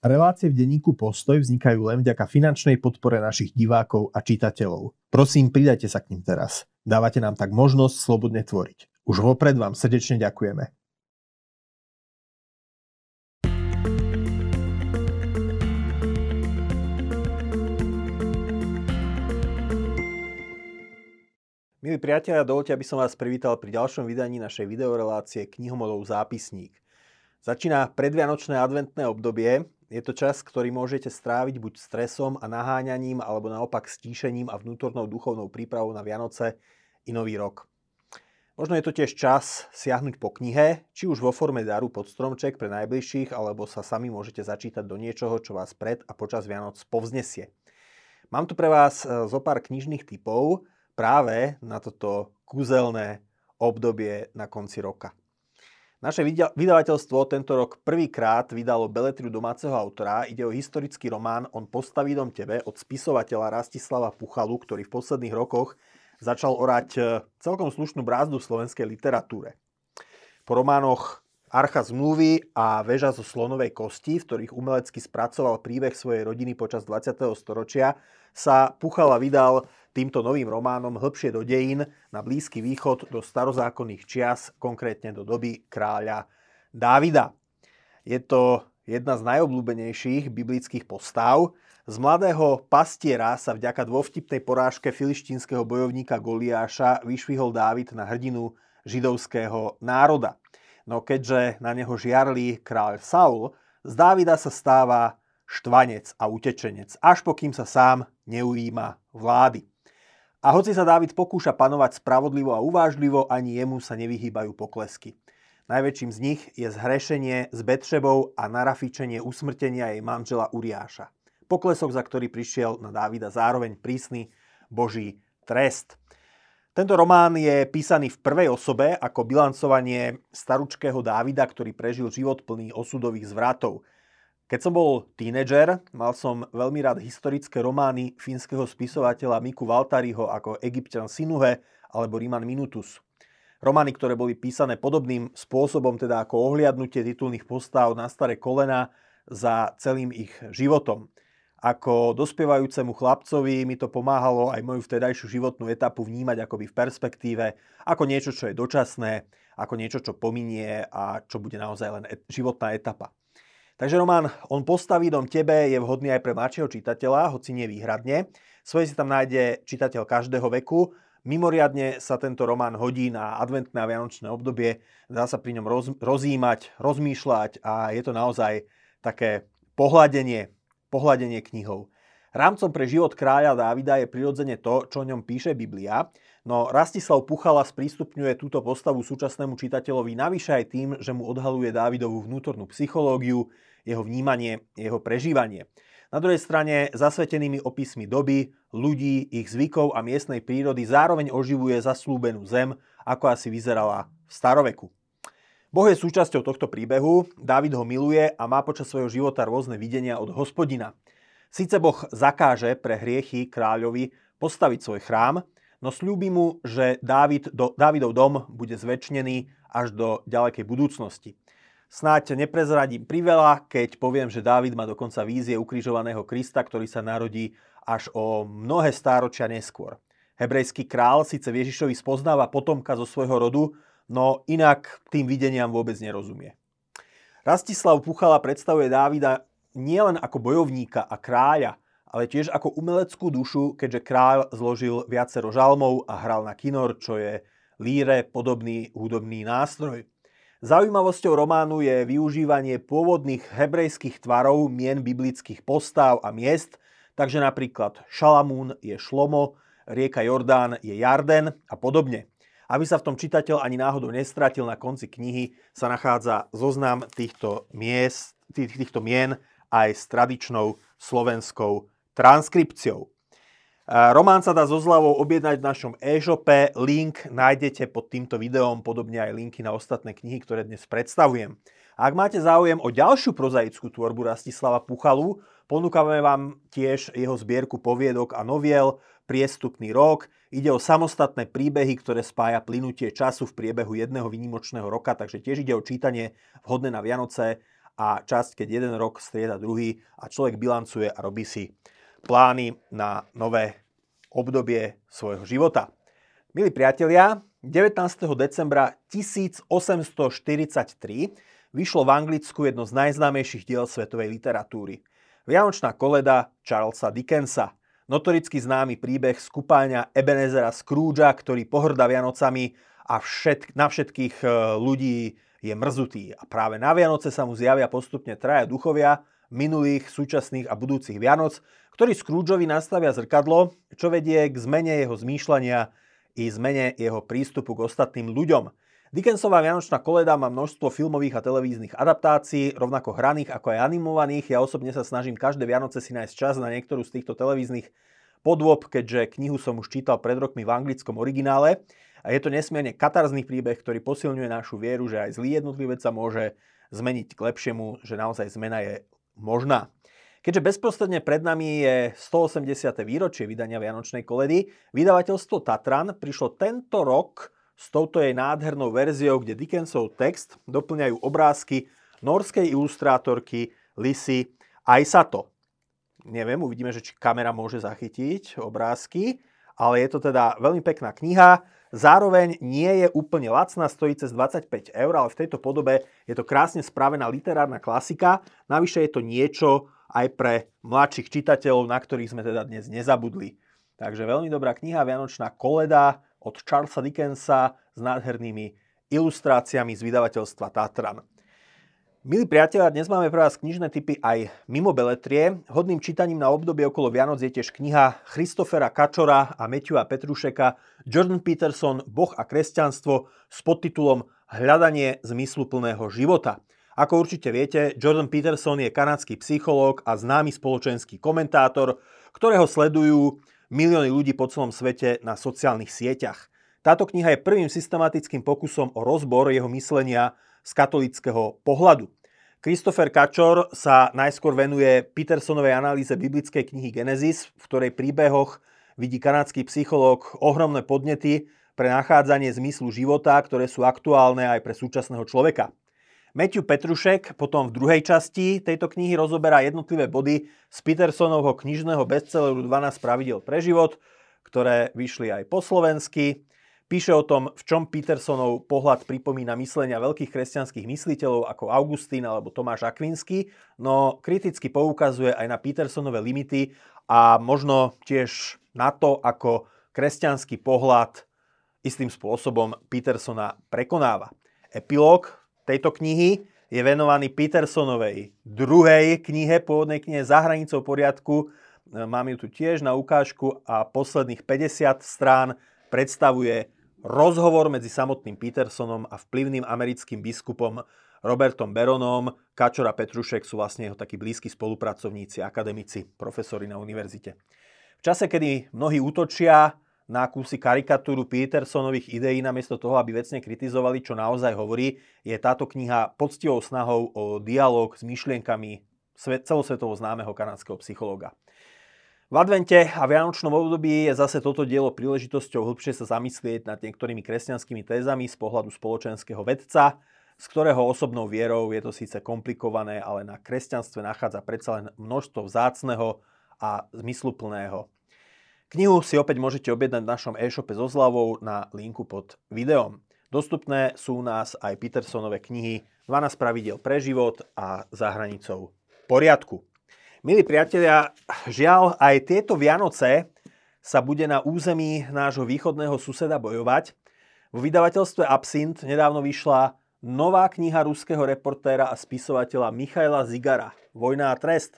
Relácie v denníku Postoj vznikajú len vďaka finančnej podpore našich divákov a čitateľov. Prosím, pridajte sa k ním teraz. Dávate nám tak možnosť slobodne tvoriť. Už vopred vám srdečne ďakujeme. Milí priatelia, dovolte, aby som vás privítal pri ďalšom vydaní našej videorelácie Knihomolov zápisník. Začína predvianočné adventné obdobie. Je to čas, ktorý môžete stráviť buď stresom a naháňaním, alebo naopak stíšením a vnútornou duchovnou prípravou na Vianoce i Nový rok. Možno je to tiež čas siahnuť po knihe, či už vo forme daru pod stromček pre najbližších, alebo sa sami môžete začítať do niečoho, čo vás pred a počas Vianoc povznesie. Mám tu pre vás e, zo pár knižných typov, práve na toto kúzelné obdobie na konci roka. Naše vydavateľstvo tento rok prvýkrát vydalo beletriu domáceho autora. Ide o historický román On postaví dom tebe od spisovateľa Rastislava Puchalu, ktorý v posledných rokoch začal orať e, celkom slušnú brázdu v slovenskej literatúre. Po románoch Archa zmluvy a Veža zo slonovej kosti, v ktorých umelecky spracoval príbeh svojej rodiny počas 20. storočia, sa Puchala vydal týmto novým románom hĺbšie do dejín na Blízky východ do starozákonných čias, konkrétne do doby kráľa Dávida. Je to jedna z najobľúbenejších biblických postav. Z mladého pastiera sa vďaka dôvtipnej porážke filištínskeho bojovníka Goliáša vyšvihol Dávid na hrdinu židovského národa. No keďže na neho žiarli kráľ Saul, z Dávida sa stáva štvanec a utečenec, až pokým sa sám neujíma vlády. A hoci sa Dávid pokúša panovať spravodlivo a uvážlivo, ani jemu sa nevyhýbajú poklesky. Najväčším z nich je zhrešenie s Betšebou a narafičenie usmrtenia jej manžela Uriáša. Poklesok, za ktorý prišiel na Dávida zároveň prísny Boží trest. Tento román je písaný v prvej osobe ako bilancovanie staručkého Dávida, ktorý prežil život plný osudových zvratov. Keď som bol tínedžer, mal som veľmi rád historické romány fínskeho spisovateľa Miku Valtariho ako Egyptian Sinuhe alebo Riman Minutus. Romány, ktoré boli písané podobným spôsobom, teda ako ohliadnutie titulných postáv na staré kolena za celým ich životom. Ako dospievajúcemu chlapcovi mi to pomáhalo aj moju vtedajšiu životnú etapu vnímať akoby v perspektíve, ako niečo, čo je dočasné, ako niečo, čo pominie a čo bude naozaj len životná etapa. Takže román On postaví dom tebe je vhodný aj pre mladšieho čitateľa, hoci nie výhradne. Svoje si tam nájde čitateľ každého veku. Mimoriadne sa tento román hodí na adventné a vianočné obdobie. Dá sa pri ňom roz, rozímať, rozmýšľať a je to naozaj také pohľadenie, pohľadenie knihou. Rámcom pre život kráľa Dávida je prirodzene to, čo o ňom píše Biblia, no Rastislav Puchala sprístupňuje túto postavu súčasnému čitateľovi navyše aj tým, že mu odhaluje Dávidovú vnútornú psychológiu, jeho vnímanie, jeho prežívanie. Na druhej strane zasvetenými opismi doby, ľudí, ich zvykov a miestnej prírody zároveň oživuje zaslúbenú zem, ako asi vyzerala v staroveku. Boh je súčasťou tohto príbehu, Dávid ho miluje a má počas svojho života rôzne videnia od hospodina. Sice Boh zakáže pre hriechy kráľovi postaviť svoj chrám, no slúbi mu, že Dávid, do, Dávidov dom bude zväčšnený až do ďalekej budúcnosti. Snáď neprezradím priveľa, keď poviem, že Dávid má dokonca vízie ukrižovaného Krista, ktorý sa narodí až o mnohé stáročia neskôr. Hebrejský král síce Ježišovi spoznáva potomka zo svojho rodu, no inak tým videniam vôbec nerozumie. Rastislav Puchala predstavuje Dávida nielen ako bojovníka a kráľa, ale tiež ako umeleckú dušu, keďže kráľ zložil viacero žalmov a hral na kinor, čo je líre podobný hudobný nástroj. Zaujímavosťou románu je využívanie pôvodných hebrejských tvarov mien biblických postáv a miest, takže napríklad Šalamún je Šlomo, rieka Jordán je Jarden a podobne. Aby sa v tom čitateľ ani náhodou nestratil, na konci knihy sa nachádza zoznam týchto, miest, týchto mien aj s tradičnou slovenskou transkripciou. Román sa dá so zľavou objednať v našom e-shope. Link nájdete pod týmto videom, podobne aj linky na ostatné knihy, ktoré dnes predstavujem. Ak máte záujem o ďalšiu prozaickú tvorbu Rastislava Puchalu, ponúkame vám tiež jeho zbierku poviedok a noviel Priestupný rok. Ide o samostatné príbehy, ktoré spája plynutie času v priebehu jedného výnimočného roka, takže tiež ide o čítanie vhodné na Vianoce a časť, keď jeden rok strieda druhý a človek bilancuje a robí si plány na nové obdobie svojho života. Milí priatelia, 19. decembra 1843 vyšlo v Anglicku jedno z najznámejších diel svetovej literatúry. Vianočná koleda Charlesa Dickensa. Notoricky známy príbeh kúpania Ebenezera Scroogea, ktorý pohrdá Vianocami a všet, na všetkých e, ľudí je mrzutý. A práve na Vianoce sa mu zjavia postupne traja duchovia minulých, súčasných a budúcich Vianoc, ktorí Scroogeovi nastavia zrkadlo, čo vedie k zmene jeho zmýšľania i zmene jeho prístupu k ostatným ľuďom. Dickensová Vianočná koleda má množstvo filmových a televíznych adaptácií, rovnako hraných ako aj animovaných. Ja osobne sa snažím každé Vianoce si nájsť čas na niektorú z týchto televíznych podôb, keďže knihu som už čítal pred rokmi v anglickom originále. A je to nesmierne katarzný príbeh, ktorý posilňuje našu vieru, že aj zlý jednotlivec sa môže zmeniť k lepšiemu, že naozaj zmena je možná. Keďže bezprostredne pred nami je 180. výročie vydania Vianočnej koledy, vydavateľstvo Tatran prišlo tento rok s touto jej nádhernou verziou, kde Dickensov text doplňajú obrázky norskej ilustrátorky Lisy Aisato. Neviem, uvidíme, že či kamera môže zachytiť obrázky, ale je to teda veľmi pekná kniha. Zároveň nie je úplne lacná, stojí cez 25 eur, ale v tejto podobe je to krásne spravená literárna klasika. Navyše je to niečo aj pre mladších čitateľov, na ktorých sme teda dnes nezabudli. Takže veľmi dobrá kniha, Vianočná koleda, od Charlesa Dickensa s nádhernými ilustráciami z vydavateľstva Tatran. Milí priatelia, dnes máme pre vás knižné typy aj mimo beletrie. Hodným čítaním na obdobie okolo Vianoc je tiež kniha Christofera Kačora a Matthewa Petrušeka Jordan Peterson Boh a kresťanstvo s podtitulom Hľadanie zmysluplného života. Ako určite viete, Jordan Peterson je kanadský psychológ a známy spoločenský komentátor, ktorého sledujú milióny ľudí po celom svete na sociálnych sieťach. Táto kniha je prvým systematickým pokusom o rozbor jeho myslenia z katolického pohľadu. Christopher Kačor sa najskôr venuje Petersonovej analýze biblickej knihy Genesis, v ktorej príbehoch vidí kanadský psychológ ohromné podnety pre nachádzanie zmyslu života, ktoré sú aktuálne aj pre súčasného človeka. Matthew Petrušek potom v druhej časti tejto knihy rozoberá jednotlivé body z Petersonovho knižného bestselleru 12 pravidel pre život, ktoré vyšli aj po slovensky. Píše o tom, v čom Petersonov pohľad pripomína myslenia veľkých kresťanských mysliteľov ako Augustín alebo Tomáš Akvinsky, no kriticky poukazuje aj na Petersonové limity a možno tiež na to, ako kresťanský pohľad istým spôsobom Petersona prekonáva. Epilóg tejto knihy je venovaný Petersonovej druhej knihe, pôvodnej knihe Za hranicou poriadku. Mám ju tu tiež na ukážku a posledných 50 strán predstavuje rozhovor medzi samotným Petersonom a vplyvným americkým biskupom Robertom Beronom. Kačor a Petrušek sú vlastne jeho takí blízki spolupracovníci, akademici, profesori na univerzite. V čase, kedy mnohí útočia na akúsi karikatúru Petersonových ideí namiesto toho, aby vecne kritizovali, čo naozaj hovorí, je táto kniha poctivou snahou o dialog s myšlienkami celosvetovo známeho kanadského psychológa. V advente a vianočnom období je zase toto dielo príležitosťou hĺbšie sa zamyslieť nad niektorými kresťanskými tézami z pohľadu spoločenského vedca, z ktorého osobnou vierou je to síce komplikované, ale na kresťanstve nachádza predsa len množstvo vzácneho a zmysluplného. Knihu si opäť môžete objednať v našom e-shope so zľavou na linku pod videom. Dostupné sú u nás aj Petersonové knihy 12 pravidel pre život a za hranicou poriadku. Milí priatelia, žiaľ aj tieto Vianoce sa bude na území nášho východného suseda bojovať. V vydavateľstve Absint nedávno vyšla nová kniha ruského reportéra a spisovateľa Michaila Zigara Vojna a trest.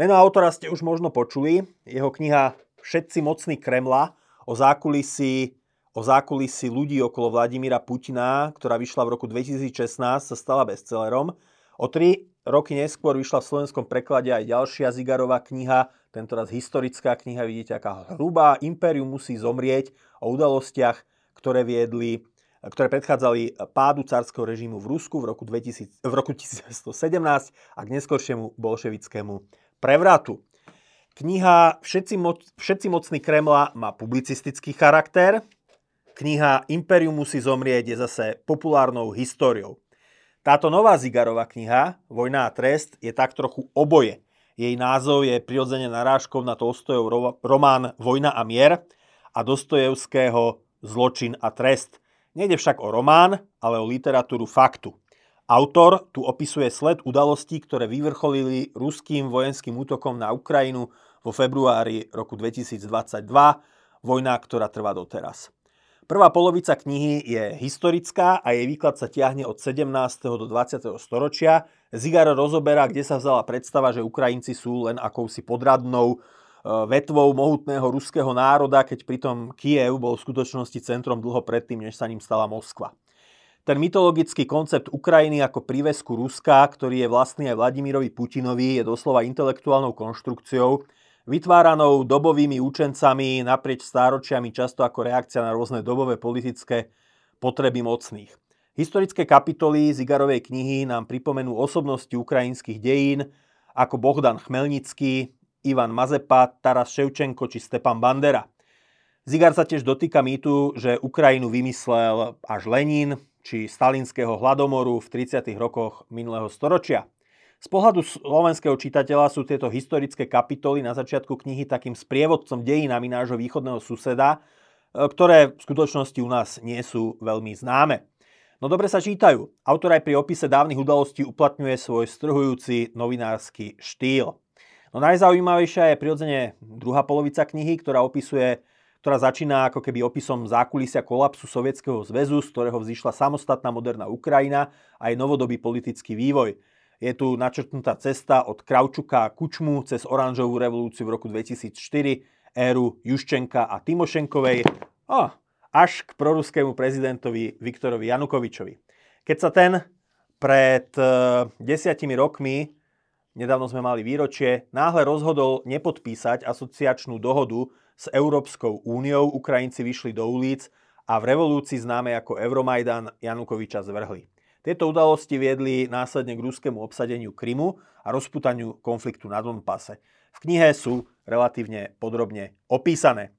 Meno autora ste už možno počuli. Jeho kniha všetci mocní Kremla o zákulisí, o zákulisí ľudí okolo Vladimíra Putina, ktorá vyšla v roku 2016, sa stala bestsellerom. O tri roky neskôr vyšla v slovenskom preklade aj ďalšia Zigarová kniha, tentoraz historická kniha, vidíte, aká hrubá impérium musí zomrieť o udalostiach, ktoré viedli ktoré predchádzali pádu carského režimu v Rusku v roku, 2000, v roku 1917 a k neskoršiemu bolševickému prevratu. Kniha Všetci, moc, Všetci mocní Kremla má publicistický charakter. Kniha Imperium musí zomrieť je zase populárnou históriou. Táto nová Zigarová kniha, Vojna a trest, je tak trochu oboje. Jej názov je prirodzene narážkou na Tolstojov román Vojna a mier a Dostojevského Zločin a trest. Nejde však o román, ale o literatúru faktu. Autor tu opisuje sled udalostí, ktoré vyvrcholili ruským vojenským útokom na Ukrajinu vo februári roku 2022, vojna, ktorá trvá doteraz. Prvá polovica knihy je historická a jej výklad sa tiahne od 17. do 20. storočia. Zigar rozoberá, kde sa vzala predstava, že Ukrajinci sú len akousi podradnou e, vetvou mohutného ruského národa, keď pritom Kiev bol v skutočnosti centrom dlho predtým, než sa ním stala Moskva. Ten mytologický koncept Ukrajiny ako prívesku Ruska, ktorý je vlastný aj Vladimirovi Putinovi, je doslova intelektuálnou konštrukciou, vytváranou dobovými učencami naprieč stáročiami často ako reakcia na rôzne dobové politické potreby mocných. Historické kapitoly Zigarovej knihy nám pripomenú osobnosti ukrajinských dejín ako Bohdan Chmelnický, Ivan Mazepa, Taras Ševčenko či Stepan Bandera. Zigar sa tiež dotýka mýtu, že Ukrajinu vymyslel až Lenin či stalinského hladomoru v 30. rokoch minulého storočia. Z pohľadu slovenského čitateľa sú tieto historické kapitoly na začiatku knihy takým sprievodcom dejinami nášho východného suseda, e, ktoré v skutočnosti u nás nie sú veľmi známe. No dobre sa čítajú. Autor aj pri opise dávnych udalostí uplatňuje svoj strhujúci novinársky štýl. No najzaujímavejšia je prirodzene druhá polovica knihy, ktorá opisuje ktorá začína ako keby opisom zákulisia kolapsu Sovietskeho zväzu, z ktorého vzýšla samostatná moderná Ukrajina a aj novodobý politický vývoj. Je tu načrtnutá cesta od Kravčuka a Kučmu cez oranžovú revolúciu v roku 2004, éru Juščenka a Timošenkovej, oh, až k proruskému prezidentovi Viktorovi Janukovičovi. Keď sa ten pred uh, desiatimi rokmi, nedávno sme mali výročie, náhle rozhodol nepodpísať asociačnú dohodu s Európskou úniou, Ukrajinci vyšli do ulic a v revolúcii známe ako Euromajdan Janukoviča zvrhli. Tieto udalosti viedli následne k ruskému obsadeniu Krymu a rozputaniu konfliktu na Donbase. V knihe sú relatívne podrobne opísané.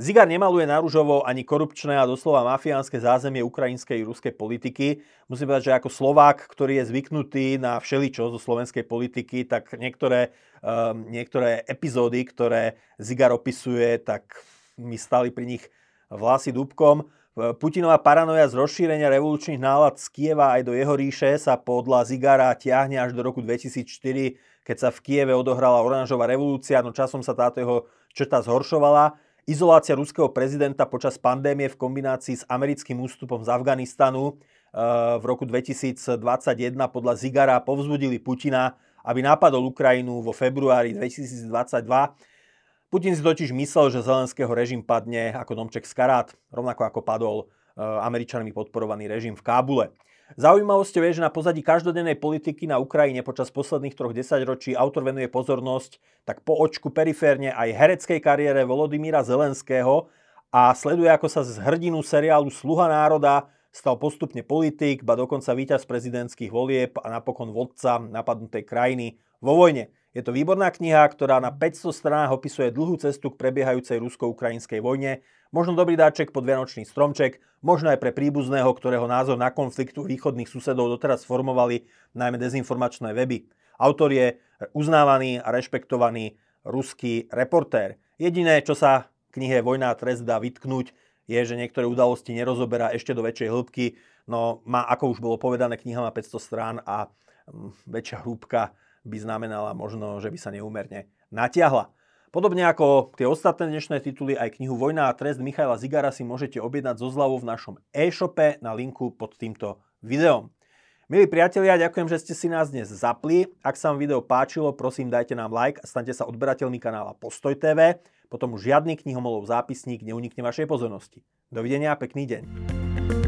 Zigar nemaluje na rúžovo ani korupčné a doslova mafiánske zázemie ukrajinskej a ruskej politiky. Musím povedať, že ako Slovák, ktorý je zvyknutý na všeličo zo slovenskej politiky, tak niektoré, um, niektoré epizódy, ktoré Zigar opisuje, tak mi stali pri nich vlasy dúbkom. Putinová paranoja z rozšírenia revolučných nálad z Kieva aj do jeho ríše sa podľa Zigara tiahne až do roku 2004, keď sa v Kieve odohrala oranžová revolúcia, no časom sa táto jeho črta zhoršovala. Izolácia ruského prezidenta počas pandémie v kombinácii s americkým ústupom z Afganistanu eh, v roku 2021 podľa Zigara povzbudili Putina, aby napadol Ukrajinu vo februári 2022 Putin si totiž myslel, že Zelenského režim padne ako domček z karát, rovnako ako padol e, Američanmi podporovaný režim v Kábule. Zaujímavosťou je, že na pozadí každodennej politiky na Ukrajine počas posledných troch desaťročí autor venuje pozornosť tak po očku periférne aj hereckej kariére Volodymíra Zelenského a sleduje, ako sa z hrdinu seriálu Sluha národa stal postupne politik, ba dokonca víťaz prezidentských volieb a napokon vodca napadnutej krajiny vo vojne. Je to výborná kniha, ktorá na 500 stranách opisuje dlhú cestu k prebiehajúcej rusko-ukrajinskej vojne, možno dobrý dáček pod Vianočný stromček, možno aj pre príbuzného, ktorého názor na konfliktu východných susedov doteraz formovali najmä dezinformačné weby. Autor je uznávaný a rešpektovaný ruský reportér. Jediné, čo sa knihe Vojna a trest dá vytknúť, je, že niektoré udalosti nerozoberá ešte do väčšej hĺbky, no má, ako už bolo povedané, kniha má 500 strán a mm, väčšia hĺbka by znamenala možno, že by sa neúmerne natiahla. Podobne ako tie ostatné dnešné tituly, aj knihu Vojna a trest Michaila Zigara si môžete objednať zo zľavou v našom e-shope na linku pod týmto videom. Milí priatelia, ďakujem, že ste si nás dnes zapli. Ak sa vám video páčilo, prosím dajte nám like a stante sa odberateľmi kanála Postoj TV. Potom žiadny knihomolov zápisník neunikne vašej pozornosti. Dovidenia a pekný deň.